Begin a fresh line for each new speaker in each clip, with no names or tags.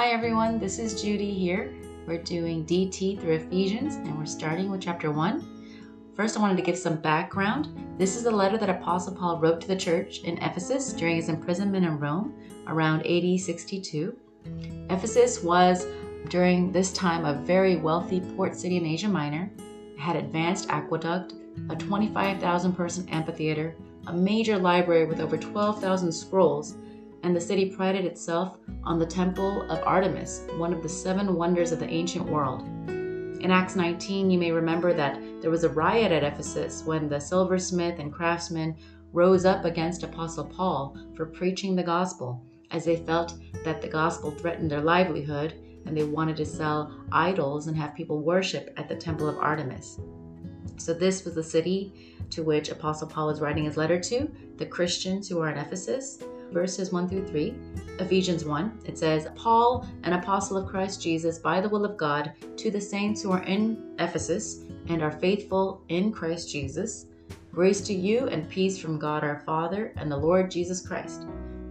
Hi everyone, this is Judy here. We're doing DT through Ephesians and we're starting with chapter 1. First, I wanted to give some background. This is the letter that Apostle Paul wrote to the church in Ephesus during his imprisonment in Rome around AD 62. Ephesus was during this time a very wealthy port city in Asia Minor. It had advanced aqueduct, a 25,000 person amphitheater, a major library with over 12,000 scrolls, and the city prided itself on the temple of Artemis, one of the seven wonders of the ancient world. In Acts 19, you may remember that there was a riot at Ephesus when the silversmith and craftsmen rose up against Apostle Paul for preaching the gospel, as they felt that the gospel threatened their livelihood and they wanted to sell idols and have people worship at the temple of Artemis. So, this was the city to which Apostle Paul was writing his letter to, the Christians who are in Ephesus verses 1 through 3. Ephesians 1, it says, Paul, an apostle of Christ Jesus, by the will of God, to the saints who are in Ephesus and are faithful in Christ Jesus, grace to you and peace from God our Father and the Lord Jesus Christ.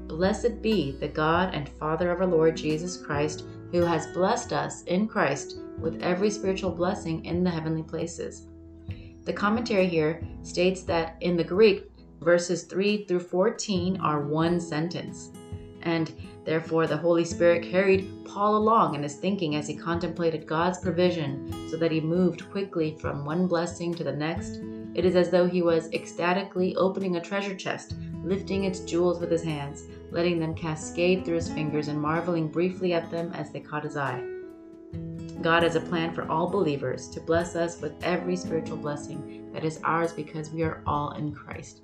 Blessed be the God and Father of our Lord Jesus Christ, who has blessed us in Christ with every spiritual blessing in the heavenly places. The commentary here states that in the Greek, Verses 3 through 14 are one sentence. And therefore, the Holy Spirit carried Paul along in his thinking as he contemplated God's provision so that he moved quickly from one blessing to the next. It is as though he was ecstatically opening a treasure chest, lifting its jewels with his hands, letting them cascade through his fingers, and marveling briefly at them as they caught his eye. God has a plan for all believers to bless us with every spiritual blessing that is ours because we are all in Christ.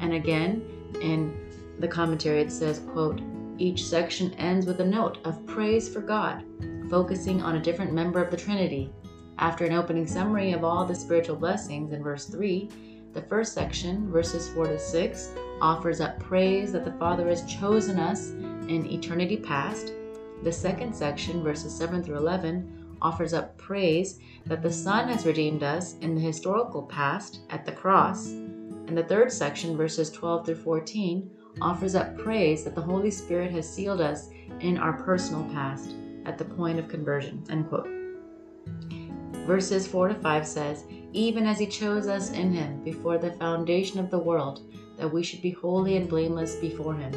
And again, in the commentary, it says, quote, each section ends with a note of praise for God, focusing on a different member of the Trinity. After an opening summary of all the spiritual blessings in verse 3, the first section, verses 4 to 6, offers up praise that the Father has chosen us in eternity past. The second section, verses 7 through 11, offers up praise that the Son has redeemed us in the historical past at the cross. And the third section, verses 12 through 14, offers up praise that the Holy Spirit has sealed us in our personal past at the point of conversion. End quote. Verses 4 to 5 says, Even as he chose us in him before the foundation of the world, that we should be holy and blameless before him.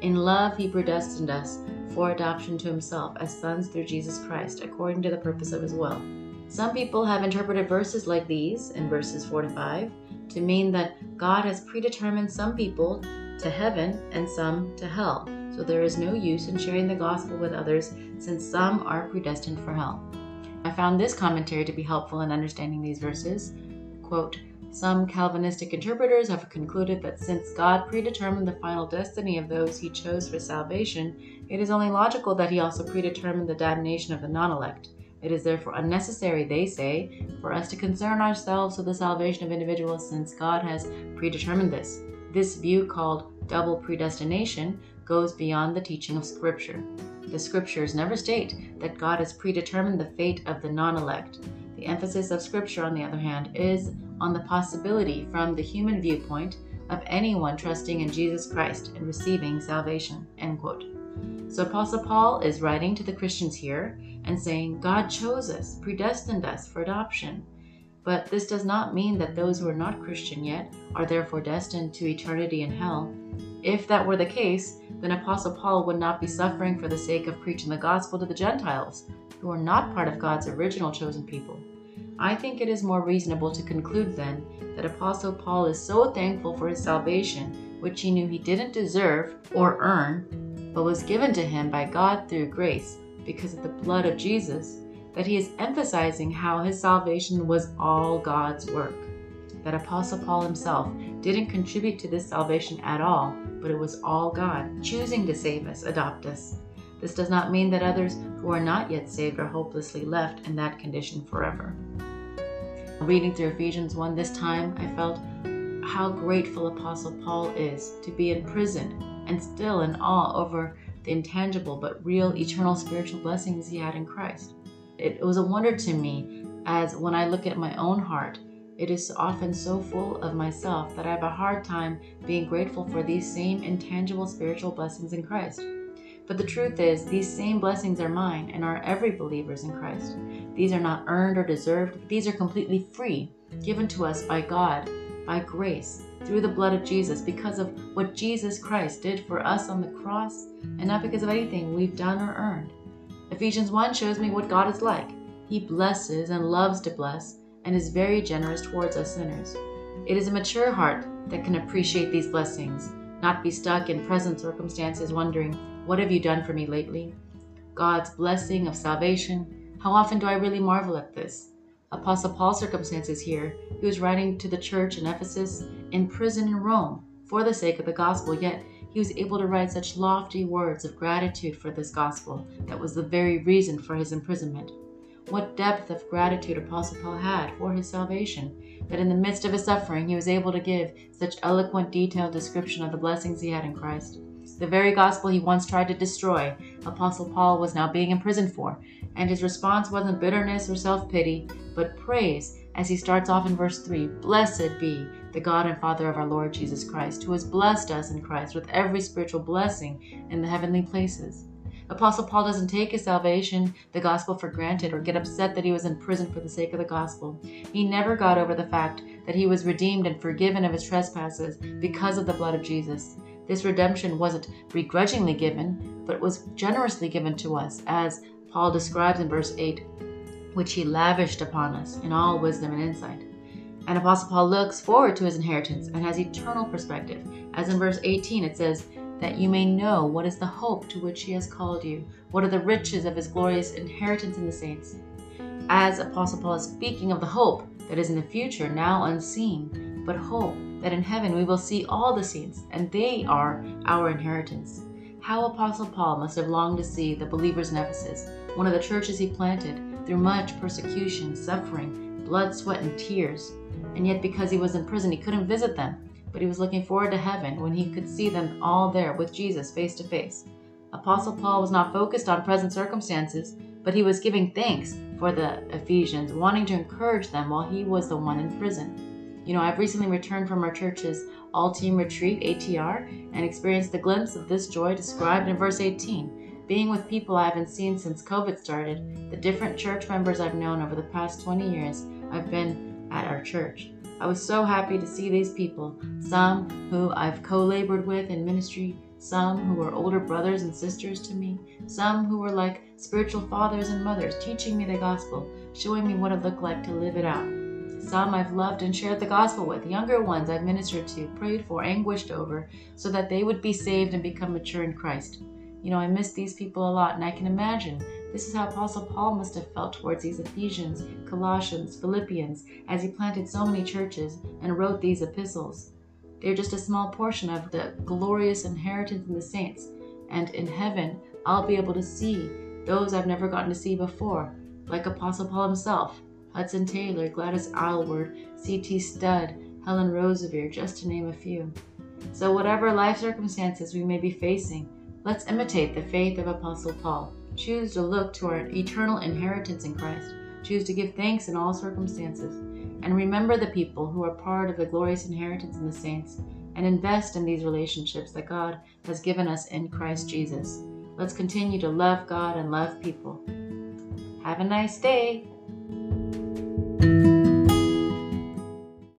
In love he predestined us for adoption to himself as sons through Jesus Christ, according to the purpose of his will. Some people have interpreted verses like these, in verses 4 to 5, to mean that God has predetermined some people to heaven and some to hell. So there is no use in sharing the gospel with others since some are predestined for hell. I found this commentary to be helpful in understanding these verses. Quote, some Calvinistic interpreters have concluded that since God predetermined the final destiny of those he chose for salvation, it is only logical that he also predetermined the damnation of the non elect. It is therefore unnecessary, they say, for us to concern ourselves with the salvation of individuals since God has predetermined this. This view, called double predestination, goes beyond the teaching of Scripture. The Scriptures never state that God has predetermined the fate of the non elect. The emphasis of Scripture, on the other hand, is on the possibility from the human viewpoint of anyone trusting in Jesus Christ and receiving salvation. End quote. So Apostle Paul is writing to the Christians here and saying, God chose us, predestined us for adoption. But this does not mean that those who are not Christian yet are therefore destined to eternity in hell. If that were the case, then Apostle Paul would not be suffering for the sake of preaching the gospel to the Gentiles, who are not part of God's original chosen people. I think it is more reasonable to conclude then that Apostle Paul is so thankful for his salvation, which he knew he didn't deserve or earn, but was given to him by God through grace because of the blood of Jesus, that he is emphasizing how his salvation was all God's work. That Apostle Paul himself didn't contribute to this salvation at all, but it was all God choosing to save us, adopt us. This does not mean that others who are not yet saved are hopelessly left in that condition forever. Reading through Ephesians 1 this time, I felt how grateful Apostle Paul is to be in prison and still in awe over the intangible but real eternal spiritual blessings he had in Christ. It was a wonder to me as when I look at my own heart, it is often so full of myself that I have a hard time being grateful for these same intangible spiritual blessings in Christ. But the truth is, these same blessings are mine and are every believer's in Christ. These are not earned or deserved, these are completely free, given to us by God, by grace, through the blood of Jesus, because of what Jesus Christ did for us on the cross, and not because of anything we've done or earned. Ephesians 1 shows me what God is like. He blesses and loves to bless, and is very generous towards us sinners. It is a mature heart that can appreciate these blessings, not be stuck in present circumstances wondering, What have you done for me lately? God's blessing of salvation. How often do I really marvel at this? Apostle Paul's circumstances here, he was writing to the church in Ephesus, in prison in Rome, for the sake of the gospel, yet he was able to write such lofty words of gratitude for this gospel that was the very reason for his imprisonment. What depth of gratitude Apostle Paul had for his salvation, that in the midst of his suffering he was able to give such eloquent, detailed description of the blessings he had in Christ. The very gospel he once tried to destroy, Apostle Paul was now being imprisoned for, and his response wasn't bitterness or self pity, but praise, as he starts off in verse 3 Blessed be the God and Father of our Lord Jesus Christ, who has blessed us in Christ with every spiritual blessing in the heavenly places. Apostle Paul doesn't take his salvation, the gospel, for granted or get upset that he was in prison for the sake of the gospel. He never got over the fact that he was redeemed and forgiven of his trespasses because of the blood of Jesus. This redemption wasn't begrudgingly given, but was generously given to us, as Paul describes in verse 8, which he lavished upon us in all wisdom and insight. And Apostle Paul looks forward to his inheritance and has eternal perspective. As in verse 18, it says, that you may know what is the hope to which he has called you, what are the riches of his glorious inheritance in the saints. As Apostle Paul is speaking of the hope that is in the future, now unseen, but hope that in heaven we will see all the saints, and they are our inheritance. How Apostle Paul must have longed to see the believers in Ephesus, one of the churches he planted, through much persecution, suffering, blood, sweat, and tears. And yet, because he was in prison, he couldn't visit them but he was looking forward to heaven when he could see them all there with Jesus face to face. Apostle Paul was not focused on present circumstances, but he was giving thanks for the Ephesians, wanting to encourage them while he was the one in prison. You know, I've recently returned from our church's all team retreat, ATR, and experienced the glimpse of this joy described in verse 18. Being with people I haven't seen since COVID started, the different church members I've known over the past 20 years I've been at our church. I was so happy to see these people, some who I've co labored with in ministry, some who were older brothers and sisters to me, some who were like spiritual fathers and mothers, teaching me the gospel, showing me what it looked like to live it out. Some I've loved and shared the gospel with, younger ones I've ministered to, prayed for, anguished over, so that they would be saved and become mature in Christ. You know, I miss these people a lot, and I can imagine this is how Apostle Paul must have felt towards these Ephesians, Colossians, Philippians, as he planted so many churches and wrote these epistles. They're just a small portion of the glorious inheritance in the saints, and in heaven I'll be able to see those I've never gotten to see before, like Apostle Paul himself, Hudson Taylor, Gladys Aylward, C.T. Studd, Helen Roseveare, just to name a few. So, whatever life circumstances we may be facing, let's imitate the faith of Apostle Paul Choose to look to our eternal inheritance in Christ. Choose to give thanks in all circumstances. And remember the people who are part of the glorious inheritance in the saints and invest in these relationships that God has given us in Christ Jesus. Let's continue to love God and love people. Have a nice day.